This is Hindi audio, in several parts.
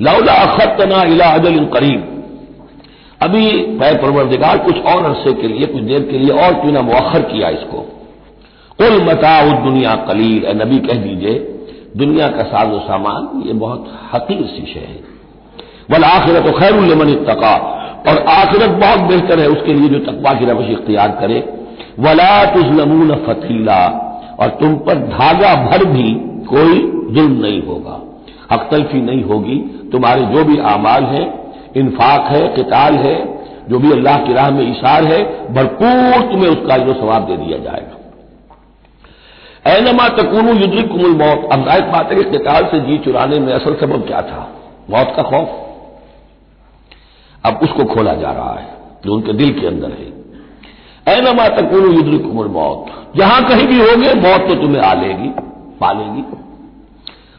लौला अखतना इला अजल करीब अभी मैं परवरदिगार, कुछ और अरसे के लिए, कुछ देर के लिए और क्यों ना मुखर किया इसको। कुल मता दुनिया कलील, ए नबी कह दीजिए, दुनिया का साजो सामान, ये बहुत हकीर सी शे है। वल आखिरत तो खैर तका और आखिरत बहुत बेहतर है उसके लिए जो तकवा की रवश इख्तियार करे। वला तुजलमून फतीला और तुम पर धागा भर भी कोई जुल्म नहीं होगा हकतलफी नहीं होगी। तुम्हारे जो भी आमाल हैं, इन्फाक है, किताल है, जो भी अल्लाह की राह में इशार है, भरपूर तुम्हें उसका जो सवाब दे दिया जाएगा। ऐनमा तकून युद्रिक कुमुल मौत। अब जायक बात है कि किताल से जी चुराने में असल सबब क्या था? मौत का खौफ। अब उसको खोला जा रहा है, जो उनके दिल के अंदर है। ऐनमा तकून युद्रिक कुमुल मौत। जहाँ कहीं भी होगे, मौत तो तुम्हें आ लेगी पालेगी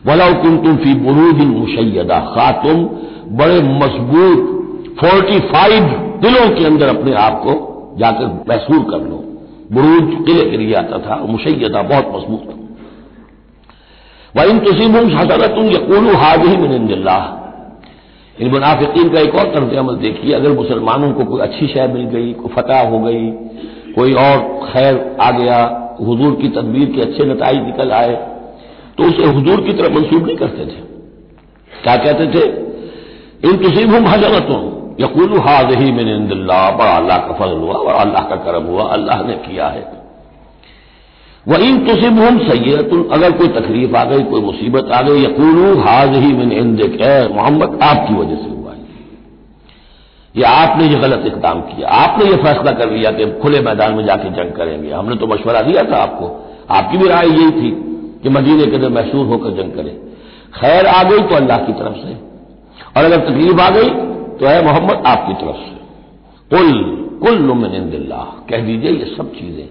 वलाउ तुम तुम फ़ी बुरूद मुशैदा खा तुम बड़े मज़बूत फोर्टी फाइव दिलों के अंदर अपने आप को जाकर महसूर कर लो। बुरूज किले के लिए आता था मुशैदा बहुत मज़बूत वह इन तुसीब हसना तुम यकूल हाज ही मिनल्ला इन मुनाफिकीन का एक और तर्ज अमल देखिए, अगर मुसलमानों को कोई अच्छी शय मिल गई, कोई फतह हो गई, कोई और खैर आ गया, हजूर की तदबीर के अच्छे नतज निकल आए तो उसे हजूर की तरफ़ मंसूब नहीं करते थे। क्या कहते थे? इन तुसीब हम हजरतों यकूल हाज ही मैंने इंदिल्ला बड़ा अल्लाह का फजल हुआ बड़ा अल्लाह का करम हुआ, अल्लाह ने किया है। वह इन तुसिब हम सैयतुल अगर कोई तकलीफ़ आ गई, कोई मुसीबत आ गई, यकूल हाज ही मैंने इंदिक मोहम्मद, आपकी वजह से हुआ ये आपने ये गलत इकदाम किया, आपने ये फैसला कर लिया कि खुले मैदान में जाके जंग करेंगे। हमने तो मशवरा दिया था आपको। आपकी भी राय यही थी। कि मदीने के अंदर महसूर होकर जंग करें। खैर, आ गई तो अल्लाह की तरफ़ से। और अगर तकलीफ़ आ गई तो है मोहम्मद आपकी तरफ़ से। कुल कुल नुमिनदिल्ला कह दीजिए, ये सब चीज़ें।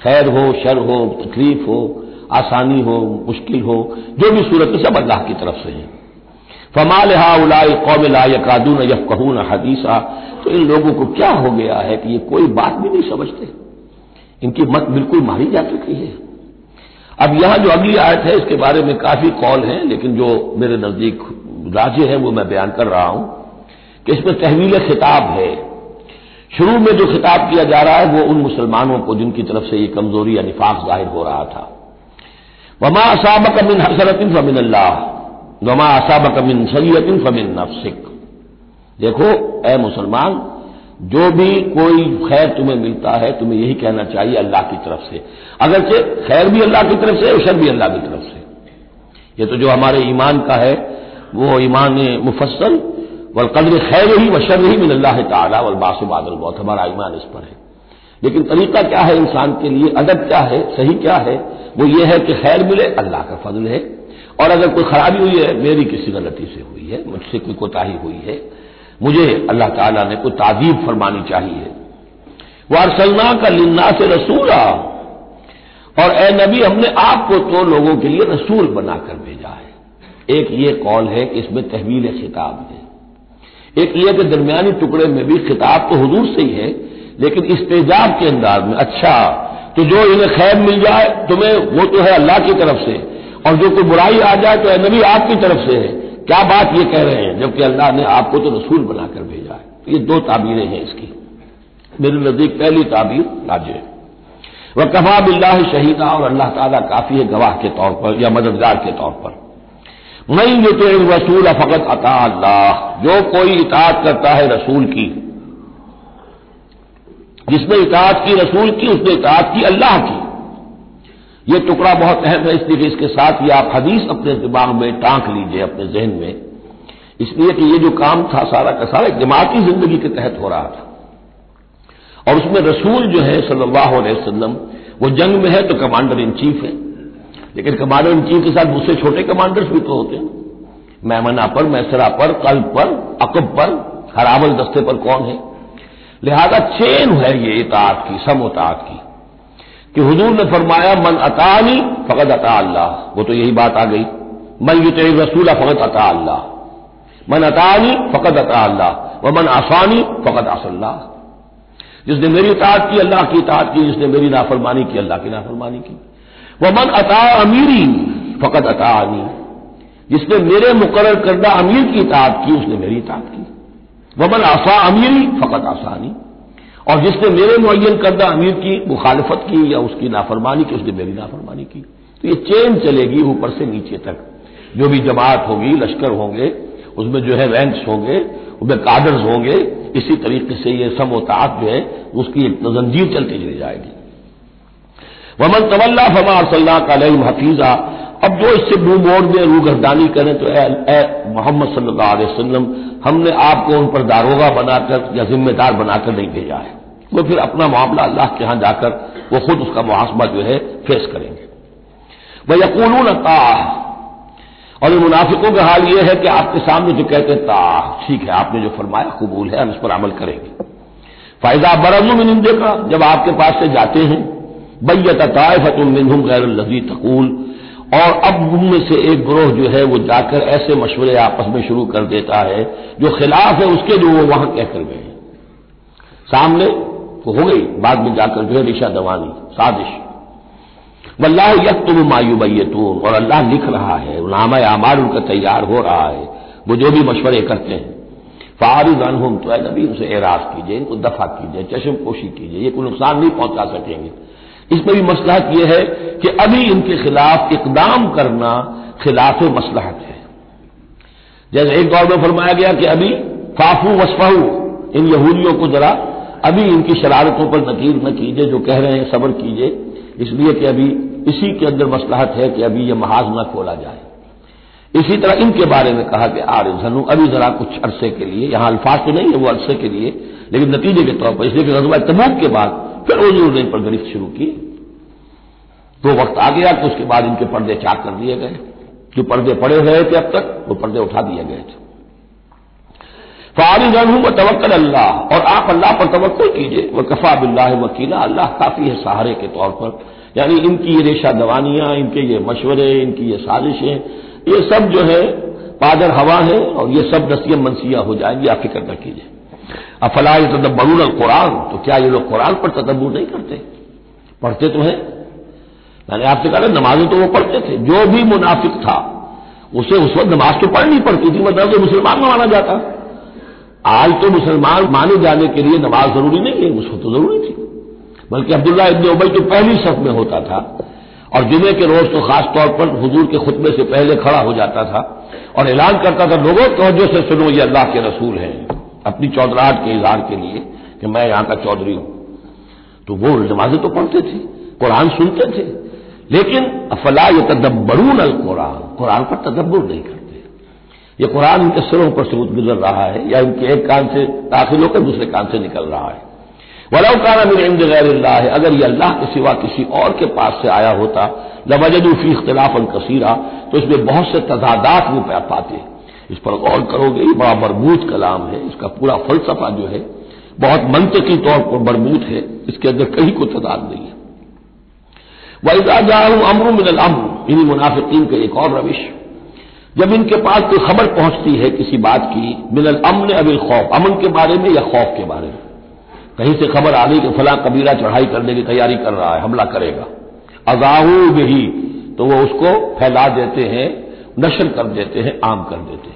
खैर हो, शर हो, तकलीफ़ हो, आसानी हो, मुश्किल हो, जो भी सूरत सब अल्लाह की तरफ़ से है। फमाल उलाय कौम ला यकादून यफ कहून हदीसा। तो इन लोगों को क्या हो गया है कि ये कोई बात भी नहीं समझते? इनकी मत बिल्कुल मारी जा चुकी है। अब यहाँ जो अगली आयत है, इसके बारे में काफ़ी कौल है, लेकिन जो मेरे नज़दीक राज्य है, वो मैं बयान कर रहा हूँ कि इसमें तहवील खिताब है। शुरू में जो खिताब किया जा रहा है, वो उन मुसलमानों को जिनकी तरफ़ से ये कमज़ोरी या निफाक ज़ाहिर हो रहा था। वमा असाबक मिन हसरतिन फमिन अल्लाह वमा असाबक मिन सैयतिन फमिन नफसिक। देखो, ए मुसलमान जो भी कोई खैर तुम्हें मिलता है, तुम्हें यही कहना चाहिए अल्लाह की तरफ़ से। अगरचे खैर भी अल्लाह की तरफ़ से और शर भी अल्लाह की तरफ़ से। ये तो जो हमारे ईमान का है, वो ईमान मुफसल वल कदर खैर ही व शर ही मिन अल्लाह ताला, वल बास बादल बहुत, हमारा ईमान इस पर है। लेकिन तरीका क्या है इंसान के लिए, अदब क्या है, सही क्या है? वो ये है कि खैर मिले, अल्लाह का फजल है। और अगर कोई खराबी हुई है, मेरी किसी गलती से हुई है, मुझसे कोई कोताही हुई है मुझे अल्लाह ताला ने कोई ताजीब फरमानी चाहिए। वारसलना का लिन्ना से रसूला। और ए नबी, हमने आपको तो लोगों के लिए रसूल बनाकर भेजा है। एक ये कौल है कि इसमें तहवील खिताब है। एक ये कि दरमियानी टुकड़े में भी खिताब तो हजूर से ही है, लेकिन इस्तेजाब के अंदाज में अच्छा तो जो इन्हें खैर मिल जाए, तुम्हें वो तो है अल्लाह की तरफ़ से, और जो कोई बुराई आ जाए तो नबी आपकी तरफ़ से है। क्या बात ये कह रहे हैं? जबकि अल्लाह ने आपको तो रसूल बनाकर भेजा है। तो ये दो ताबीरें हैं इसकी। मेरे नज़दीक पहली ताबीर राज्य वह कफा बिल्ला शहीदा और अल्लाह ताला काफ़ी है गवाह के तौर पर या मददगार के तौर पर। मैं जो तो रसूल फ़कत अता अल्लाह। जो कोई इतात करता है रसूल की, जिसने इतात की रसूल की, उसने इतात की अल्लाह की। यह टुकड़ा बहुत अहम है, इसलिए इसके साथ ही आप हदीस अपने दिमाग में टांक लीजिए, अपने जहन में। इसलिए कि यह जो काम था सारा का सारा दिमागी ज़िंदगी के तहत हो रहा था। और उसमें रसूल जो है, सल्लल्लाहु अलैहि वसल्लम, वो जंग में है तो कमांडर इन चीफ है। लेकिन कमांडर इन चीफ के साथ दूसरे छोटे कमांडर्स भी तो होते हैं। मैमना पर, मैसरा पर कल्ब पर, अकब पर हरावल दस्ते पर कौन है? लिहाजा चेन है ये इतात की समोतात की। कि हुजूर ने फरमाया, मन अतानी फ़कत अता अल्लाह. वो तो यही बात आ गई। मन युत रसूला फ़कत अता अल्लाह. मन अतानी फ़कत अता अल्लाह. व मन आसानी फ़कत असल्लाह. जिसने मेरी इतात की, अल्लाह की इतात की, जिसने मेरी नाफरमानी की, अल्लाह की नाफरमानी की। वह मन अता अमीरी फ़कत अता अनी जिसने मेरे मुकर करदा अमीर की इतात की, उसने मेरी इतात की। वमन आसा अमीरी फ़कत आसानी और जिसने मेरे मुन करदा अमीर की, मुखालफत की या उसकी नाफरमानी की, उसने मेरी नाफरमानी की। तो ये चेन चलेगी ऊपर से नीचे तक। जो भी जमात होगी, लश्कर होंगे, उसमें जो है रैंक्स होंगे, उसमें काडर्स होंगे, इसी तरीके से ये समोतात जो है, उसकी एक जंजीर चलती चली जाएगी। वमन तवल्ला फमा सल्ला का हफीजा अब जो इससे मुँह मोड़ दे रूगरदानी करें तो ए मोहम्मद सल्लल्लाहु अलैहि वसल्लम हमने आपको उन पर दारोगा बनाकर या जिम्मेदार बनाकर नहीं भेजा है। वो फिर अपना मामला अल्लाह के यहाँ जाकर वो खुद उसका मुहासमा जो है फेस करेंगे। वह यकून ताह। और इन मुनाफिकों का हाल यह है कि आपके सामने जो कहते हैं, ताह, ठीक है, आपने जो फरमाया, कबूल है, हम इस पर अमल करेंगे। फ़ायदा बरजू मिनिंदे का जब आपके पास से जाते हैं बैत तायफत मिनहुम गैर लजी तकूल और अब उनमें से एक ग्रोह जो है, वो जाकर ऐसे मशवरे आपस में शुरू कर देता है, जो खिलाफ है उसके जो वो वहाँ कहकर गए हैं। सामने तो हो गई, बाद में जाकर जो है रिशा दवानी, साजिश। वल्लाह यक तुम मायू तुम और अल्लाह लिख रहा है नामा आमार उनका तैयार हो रहा है, वो जो भी मशवरे करते हैं। फारिज अनहुम तो नबी उनसे एराज कीजिए, इनको दफ़ा कीजिए चशम पोशी कीजिए, ये कोई नुकसान नहीं पहुँचा सकेंगे। इसमें भी मसलहत यह है कि अभी इनके खिलाफ इकदाम करना खिलाफ मसलहत है। जैसे एक दौर में फरमाया गया कि अभी फाफू वसफाऊ इन यहूदियों को जरा अभी इनकी शरारतों पर नकीर न कीजिए, जो कह रहे हैं सब्र कीजिए। इसलिए कि अभी इसी के अंदर मसलहत है कि अभी यह महाज न खोला जाए। इसी तरह इनके बारे में कहा कि आर अभी जरा कुछ अरसे के लिए, यहाँ अल्फाज तो नहीं है, वो अरसे के लिए लेकिन नतीजे के तौर पर, इसलिए कि गजबा तबूक के बाद फिर उजूर ने पर गिरफ्त शुरू की। तो वक्त आ गया कि उसके बाद इनके पर्दे चाक कर दिए गए। जो पर्दे पड़े हुए थे अब तक, वो पर्दे उठा दिए गए थे। फारिज हूँ व तवक्ल अल्लाह, और आप अल्लाह पर तवक्ल कीजिए। वह कफा बिल्ला वकीला, अल्लाह काफ़ी है सहारे के तौर पर। यानी इनकी ये रेशा दवानियाँ, इनके ये मशवरे, इनकी ये साजिशें, ये सब जो है, पादर हवा है, और ये सब नसीम मनसिया हो जाएँगी। आप फ़िक्र न कीजिए। अफला तदब्बरून कुरान तो क्या ये लोग कुरान पर तदब्बुर नहीं करते? पढ़ते तो हैं। मैंने आपसे कहा नमाजें तो वो पढ़ते थे। जो भी मुनाफिक था, उसे उस वक्त नमाज़ तो पढ़नी पड़ती थी मतलब तो मुसलमान माना जाता। आज तो मुसलमान माने जाने के लिए नमाज़ ज़रूरी नहीं है, उसको तो ज़रूरी थी। बल्कि अब्दुल्ला इब्न उबई तो पहली सफ में होता था, और जुमे के रोज तो खास तौर पर हजूर के खुतबे से पहले खड़ा हो जाता था, और ऐलान करता था, लोगों तोजो से सुनो, ये अल्लाह के रसूल हैं। अपनी चौधराहट के इजहार के लिए कि मैं यहाँ का चौधरी हूँ। तो वो नमाजें तो पढ़ते थे, कुरान सुनते थे। लेकिन अफला ये तदब्बरून अल कुरान कुरान पर तदब्बर नहीं करते। ये कुरान इनके सिरों पर से गुजर रहा है, या इनके एक कान से दाखिल होकर दूसरे कान से निकल रहा है। वलाउ काना मिन गैर है अगर ये अल्लाह के सिवा किसी और के पास से आया होता लवजदूफी इख्तलाफ कसीरा तो इसमें बहुत से तजादात वो पाते। हैं इस पर गौर करोगे, ये बड़ा मरबूत कलाम है, इसका पूरा फलसफा जो है, बहुत मंतकी तौर पर मरबूत है, इसके अंदर कहीं को तदाद नहीं है। वैसा जाऊँ अमर मिनल अमर, इन्हीं मुनाफिकीन का एक और रविश। जब इनके पास कोई खबर पहुँचती है किसी बात की, मिनल अमन अबिल खौफ, अमन के बारे में या खौफ के बारे में? कहीं से खबर आ गई कि फला कबीरा चढ़ाई करने की तैयारी कर रहा है, हमला करेगा। अजाहू भी तो वो उसको फैला देते हैं, नशर कर देते हैं, आम कर देते हैं।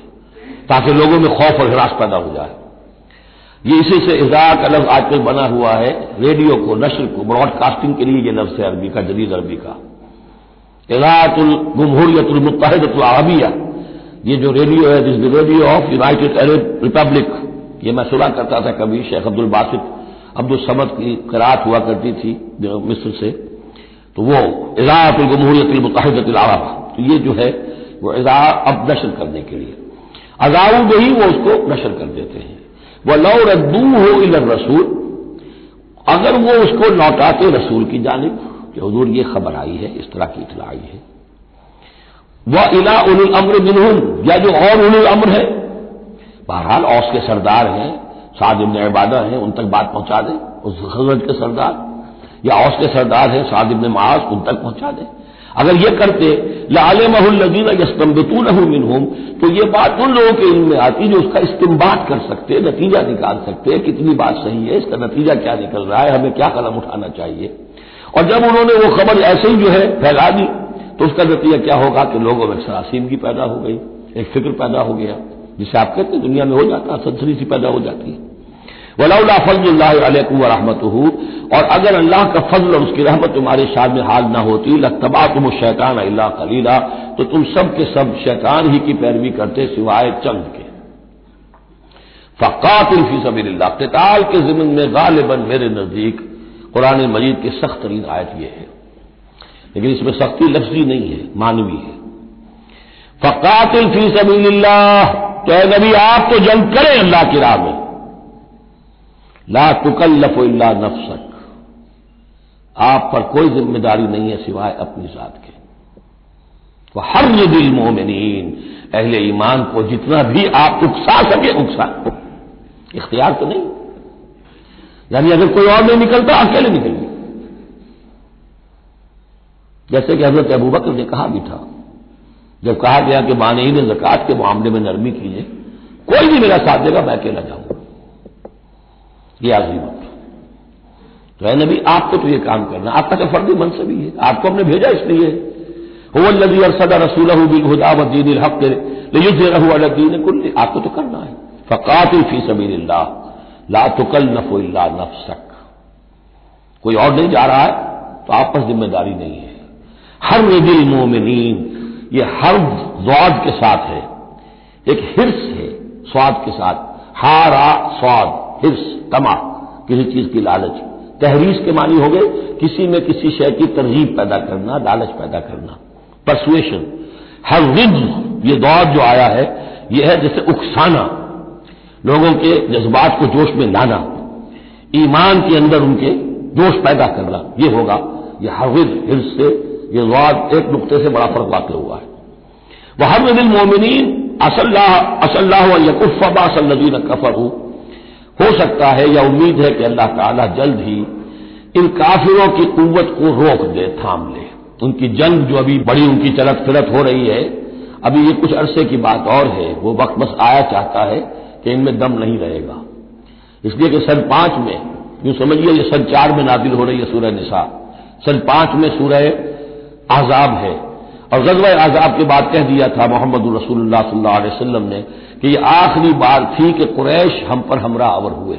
ताकि लोगों में खौफ और हिरास पैदा हो जाए। ये इसी से इजाक अलग आजकल बना हुआ है, रेडियो को, नशर को, ब्रॉडकास्टिंग के लिए ये लफ्ज है अरबी का, जदीद अरबी का। इजातुल जमहूरियतुल मुतहदतुल अरबिया, ये जो रेडियो है, this the radio of United Arab Republic. ये मैं सुना करता था कभी, शेख अब्दुल बासित अब्दुल समद की करात हुआ करती थी, मिस्र से। तो वो इजाफुल जमहूरियत मुतहदत तो ये जो है, वो इजा अब नशर करने के लिए। अजाऊ में ही वो उसको नशर कर देते हैं। वह लौ रद्दू हो इलर रसूल, अगर वो उसको लौटाते रसूल की जानब, कि हजूर ये खबर आई है, इस तरह की इतला आई है। वह इला उल अम्र मिनहुम, या जो और उल अम्र है, बहरहाल औस के सरदार हैं, साद इबन इबादा हैं, उन तक बात पहुँचा दें, उस हज़रत के सरदार, या औस के सरदार हैं, साद इबन मास, उन तक पहुँचा दें। अगर ये करते लाल महल्लजीन यस्तम्बितून मिनहुम तो ये बात उन लोगों के इल्म में आती जो उसका इस्तेमाल कर सकते, नतीजा निकाल सकते कितनी बात सही है, इसका नतीजा क्या निकल रहा है, हमें क्या कदम उठाना चाहिए। और जब उन्होंने वो खबर ऐसे ही जो है फैला दी तो उसका नतीजा क्या होगा कि लोगों में सरासीमगी पैदा हो गई, एक फ़िक्र पैदा हो गया, जिसे आप कहते हैं दुनिया में हो जाता है सनसनी सी पैदा हो जाती है। वलाउला फजल्लाकुम रहमत और अगर अल्लाह का फजल और उसकी रहमत तुम्हारे शाद में हाल ना होती लतबा तुम शैतान अल्लाह कलीला तो तुम सब के सब शैतान ही की पैरवी करते सिवाय चंद के। फ़कातिल फ़ी सबील्ला कताल के जिमन में गालिबन मेरे नज़दीक। कुरान मजीद की सख्त तरीन आयत यह है। लेकिन इसमें सख्ती लफ्जी नहीं है, मानवी है। फ़कातिल फ़ी सबील्ला तो नबी, आप तो जंग करें अल्लाह की राह में। ला तुकल्लफ इल्ला नफसक। आप पर कोई ज़िम्मेदारी नहीं है सिवाय अपनी जात के। तो हर दिल मोमिन अहले ईमान को जितना भी आप उकसा सके, उकसा। इख्तियार तो नहीं। यानी अगर कोई और नहीं निकलता, अकेले निकलिए जैसे कि हज़रत अबू ने कहा भी था, जब कहा गया कि माने ने जक़ात के मामले में नरमी कीजिए कोई भी मेरा साथ देगा, मैं अकेला जाऊँगा। ये आखिरी वक्त तो है नबी, आपको तो ये काम करना, आपका तो फर्दी मनसबी है, आपको हमने भेजा इसलिए। होल्लदी अरसदा रसूल बिलहुदा वदीन हक दीन कुल्ली, आपको तो करना है। फ़कातिल फ़ी सबीर ला तुकल नफोल्ला नफसक। कोई और नहीं जा रहा है तो आप पर ज़िम्मेदारी नहीं है। हर दिल मोमिन ये हर जवाद के साथ है। एक हिर्स है, स्वाद के साथ। हारा स्वाद। हिर्स तमा, किसी चीज़ की लालच। तहरीस के मानी हो गए, किसी में किसी शय की तरजीब पैदा करना, लालच पैदा करना। परसुएशन हर रिज ये दौर जो आया है यह है जैसे उकसाना, लोगों के जज्बात को जोश में लाना, ईमान के अंदर उनके जोश पैदा करना, ये होगा। ये हविज हिर्स से, ये वाद एक नुकते से बड़ा फ़र्क वाक़ हुआ है। वह दिल मोमिन असल्लाह असल्लाह यकुफ़बा सल्लदीन कफर। हूँ हो सकता है या उम्मीद है कि अल्लाह ताला जल्द ही इन काफिरों की कुत को रोक दे, थाम ले। उनकी जंग जो अभी बड़ी उनकी चलत फिरत हो रही है, अभी ये कुछ अरसे की बात और है, वो वक्त बस आया चाहता है कि इनमें दम नहीं रहेगा। इसलिए कि सन पाँच में, यूँ समझिए सन चार में नादिल हो रही है सूरह निशा सन पाँच में सूरह आजाब है। और गजब आजाब के बाद कह दिया था मोहम्मद रसूलुल्लाह सल्लल्लाहु अलैहि वसल्लम ने कि ये आखिरी बार थी कि कुरैश हम पर हमरा आवर हुए।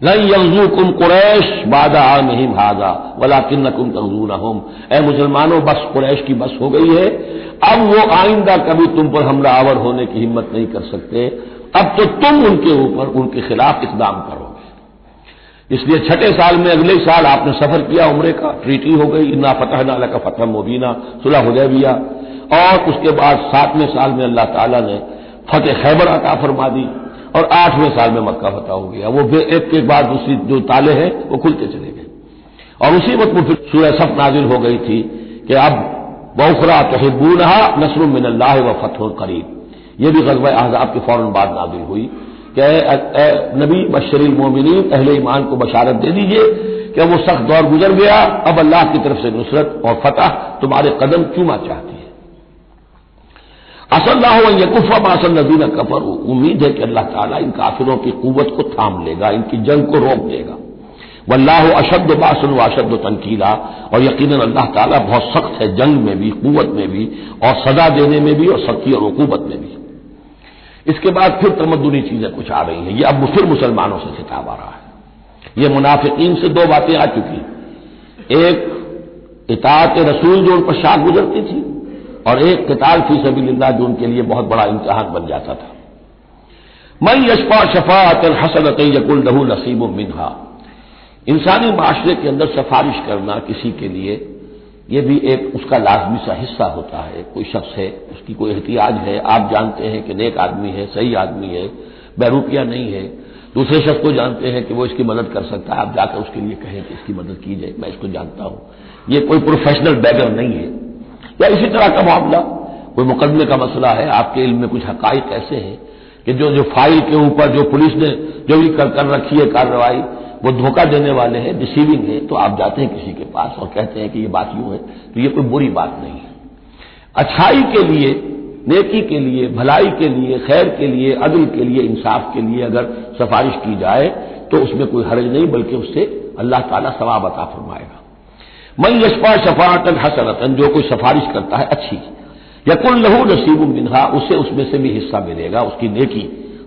नहीं यंजू कुम कुरैश बादा नहीं भागा वला किन्न कुम तंजू हम ए मुसलमानों, बस कुरैश की बस हो गई है। अब वो आइंदा कभी तुम पर हमला आवर होने की हिम्मत नहीं कर सकते। अब तो तुम उनके ऊपर, उनके खिलाफ इकदाम करोगे इसलिए छठे साल में अगले साल आपने सफ़र किया उम्र का ट्रीटी हो गई, इन्ना फतह नाला का फतह मुबीना, सुलह हुदैबिया और उसके बाद सातवें साल में अल्लाह ताला ने फतेह खैबर अता फरमा दी और आठवें साल में मक्का फतह हो गया। वो एक के बाद दूसरी जो ताले हैं, वो खुलते चले गए। और उसी वक्त वो फिर सूर्य सफ नाजिल हो गई थी कि अब बौखरा तहिबूनहा नसर मिनल्ला व फतह करीब। ये भी गजब आजाब के फ़ौरन बाद नाजिल हुई। कि नबी बशरील मोमिन अहले ईमान को बशारत दे दीजिए कि वो सख्त दौर गुजर गया, अब अल्लाह की तरफ़ से नुसरत और फतह तुम्हारे कदम चूमा चाहती है? असल्ला यकुफ़ा बासल नदीन कफर। उम्मीद है कि अल्लाह ताला इन काफिरों की कुत को थाम लेगा, इनकी जंग को रोक देगा। वल्लाह अशद बासन व अशद तनकीला। और यकीन अल्लाह ताला बहुत सख्त है जंग में भी कुत में भी, और सजा देने में भी, और सख्ती और हुकूमत में भी। इसके बाद फिर तमदनी चीज़ें कुछ आ रही हैं। ये अब फिर मुसलमानों से खिताब आ रहा है। ये मुनाफिकीन से दो बातें आ चुकी एक इतात रसूल जो उन पर शाख गुजरती थी, और एक, किताल फ़ी सबील्ला जो उनके लिए बहुत बड़ा इम्तहान बन जाता था। मई यशफा शफात हसनत यकुल लहू नसीब मिनहा। इंसानी माशरे के अंदर सिफारिश करना किसी के लिए ये भी एक उसका लाजमी सा हिस्सा होता है। कोई शख्स है उसकी कोई एहतियाज है। आप जानते हैं कि नेक आदमी है सही आदमी है बैरूपिया नहीं है। दूसरे शख्स को जानते हैं कि वो इसकी मदद कर सकता है। आप जाकर उसके लिए कहें कि इसकी मदद की जाए मैं इसको जानता हूँ। ये कोई प्रोफेशनल बैगर नहीं है। या इसी तरह का मामला कोई मुकदमे का मसला है। आपके इल्म में कुछ हकाइक ऐसे हैं कि जो जो फ़ाइल के ऊपर जो पुलिस ने जो भी कर, कर रखी है कार्रवाई वो धोखा देने वाले हैं डिसीविंग है तो आप जाते हैं किसी के पास और कहते हैं कि ये बात यूँ है तो ये कोई बुरी बात नहीं है। अच्छाई के लिए, नेकी के लिए, भलाई के लिए, खैर के लिए, अदल के लिए, इंसाफ के लिए अगर सिफारिश की जाए तो उसमें कोई हर्ज नहीं, बल्कि उससे अल्लाह ताला सवाब अता फरमाएगा। मई यशपा शफातन हसनतन, जो कोई सिफारिश करता है, अच्छी। यकुल लहू नसीब मिनहा, उसे उसमें से भी हिस्सा मिलेगा, उसकी नेकी,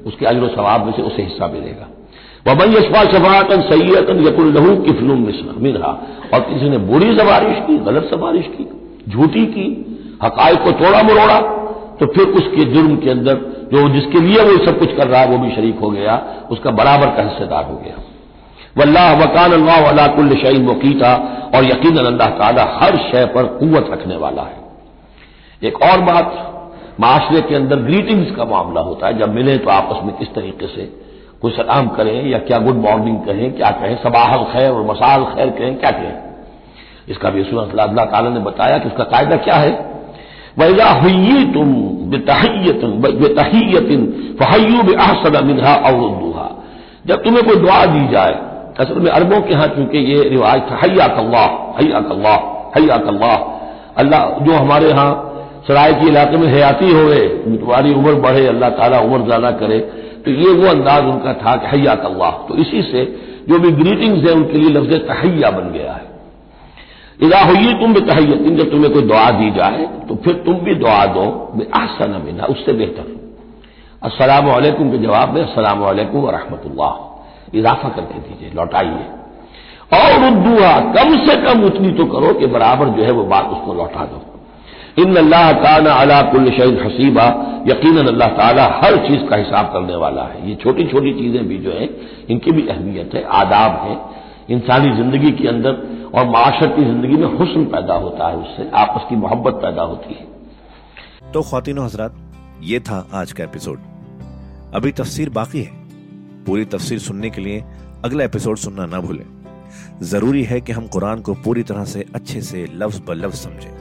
उसके अजर सवाब में से उसे हिस्सा मिलेगा। वमन यशफा शफातन सैयतन यकुल लहू किफलुम मिनहा। और किसी ने बुरी सफारिश की, गलत सफारिश की, झूठी की हकायक को तोड़ा मरोड़ा तो फिर उसके जुर्म के अंदर जो जिसके लिए वो सब कुछ कर रहा है, वो भी शरीक हो गया, उसका बराबर का हिस्सेदार हो गया। वल्लाह वकान अल्लाह अलाकुल्ल शईन वकीता और यकीन अल्लाह ताला हर शय पर कुत रखने वाला है। एक और बात, माशरे के अंदर ग्रीटिंग्स का मामला होता है, जब मिले तो आपस में किस तरीके से कोई सलाम करें या क्या गुड मॉर्निंग कहें, क्या कहें, सबाहल खैर और मसाल खैर कहें, क्या कहें। इसका भी अल्लाह ताला ने बताया कि उसका कायदा क्या है? वैजा हुई तुम बेतहियतन बेतहियतिन फहयू बेहसन मिनहा और जब तुम्हें कोई दुआ दी जाए, असल में अरबों के यहाँ चूँकि ये रिवाज था हैया कल्ला हैया कल्ला हैया कल्ला अल्लाह जो हमारे यहाँ सराय के इलाके में हयाती हो गए तुम्हारी उम्र बढ़े, अल्लाह ताला उम्र ज़्यादा करे। तो ये वो अंदाज उनका था कि हैया कल्ला तो इसी से जो भी ग्रीटिंग्स है, उनके लिए लफ्ज तहैया बन गया है। इदा हुई तुम भी तहैयतिन जब तुम्हें कोई दुआ दी जाए तो फिर तुम भी दुआ दो आसन मिना उससे बेहतर। असलाम के जवाब में असलाम वरहमतुल्लाह इजाफा करके दीजिए, लौटाइए। और उर्दुआ कम से कम उतनी तो करो कि बराबर जो है वो बात उसको लौटा दो। इन अल्लाह ताला अला शहीद हसीबा। यकीन अल्लाह ताला हर चीज़ का हिसाब करने वाला है। ये छोटी छोटी चीज़ें भी जो है, इनकी भी अहमियत है, आदाब है। इंसानी ज़िंदगी के अंदर और माशरती ज़िंदगी में हुसन पैदा होता है उससे, आपस की मोहब्बत पैदा होती है। तो खातिन हजरात, ये था आज का एपिसोड। अभी तफसीर बाकी है। पूरी तफसीर सुनने के लिए अगला एपिसोड सुनना ना भूलें। ज़रूरी है कि हम कुरान को पूरी तरह से अच्छे से लफ्ज ब लफ्ज समझें।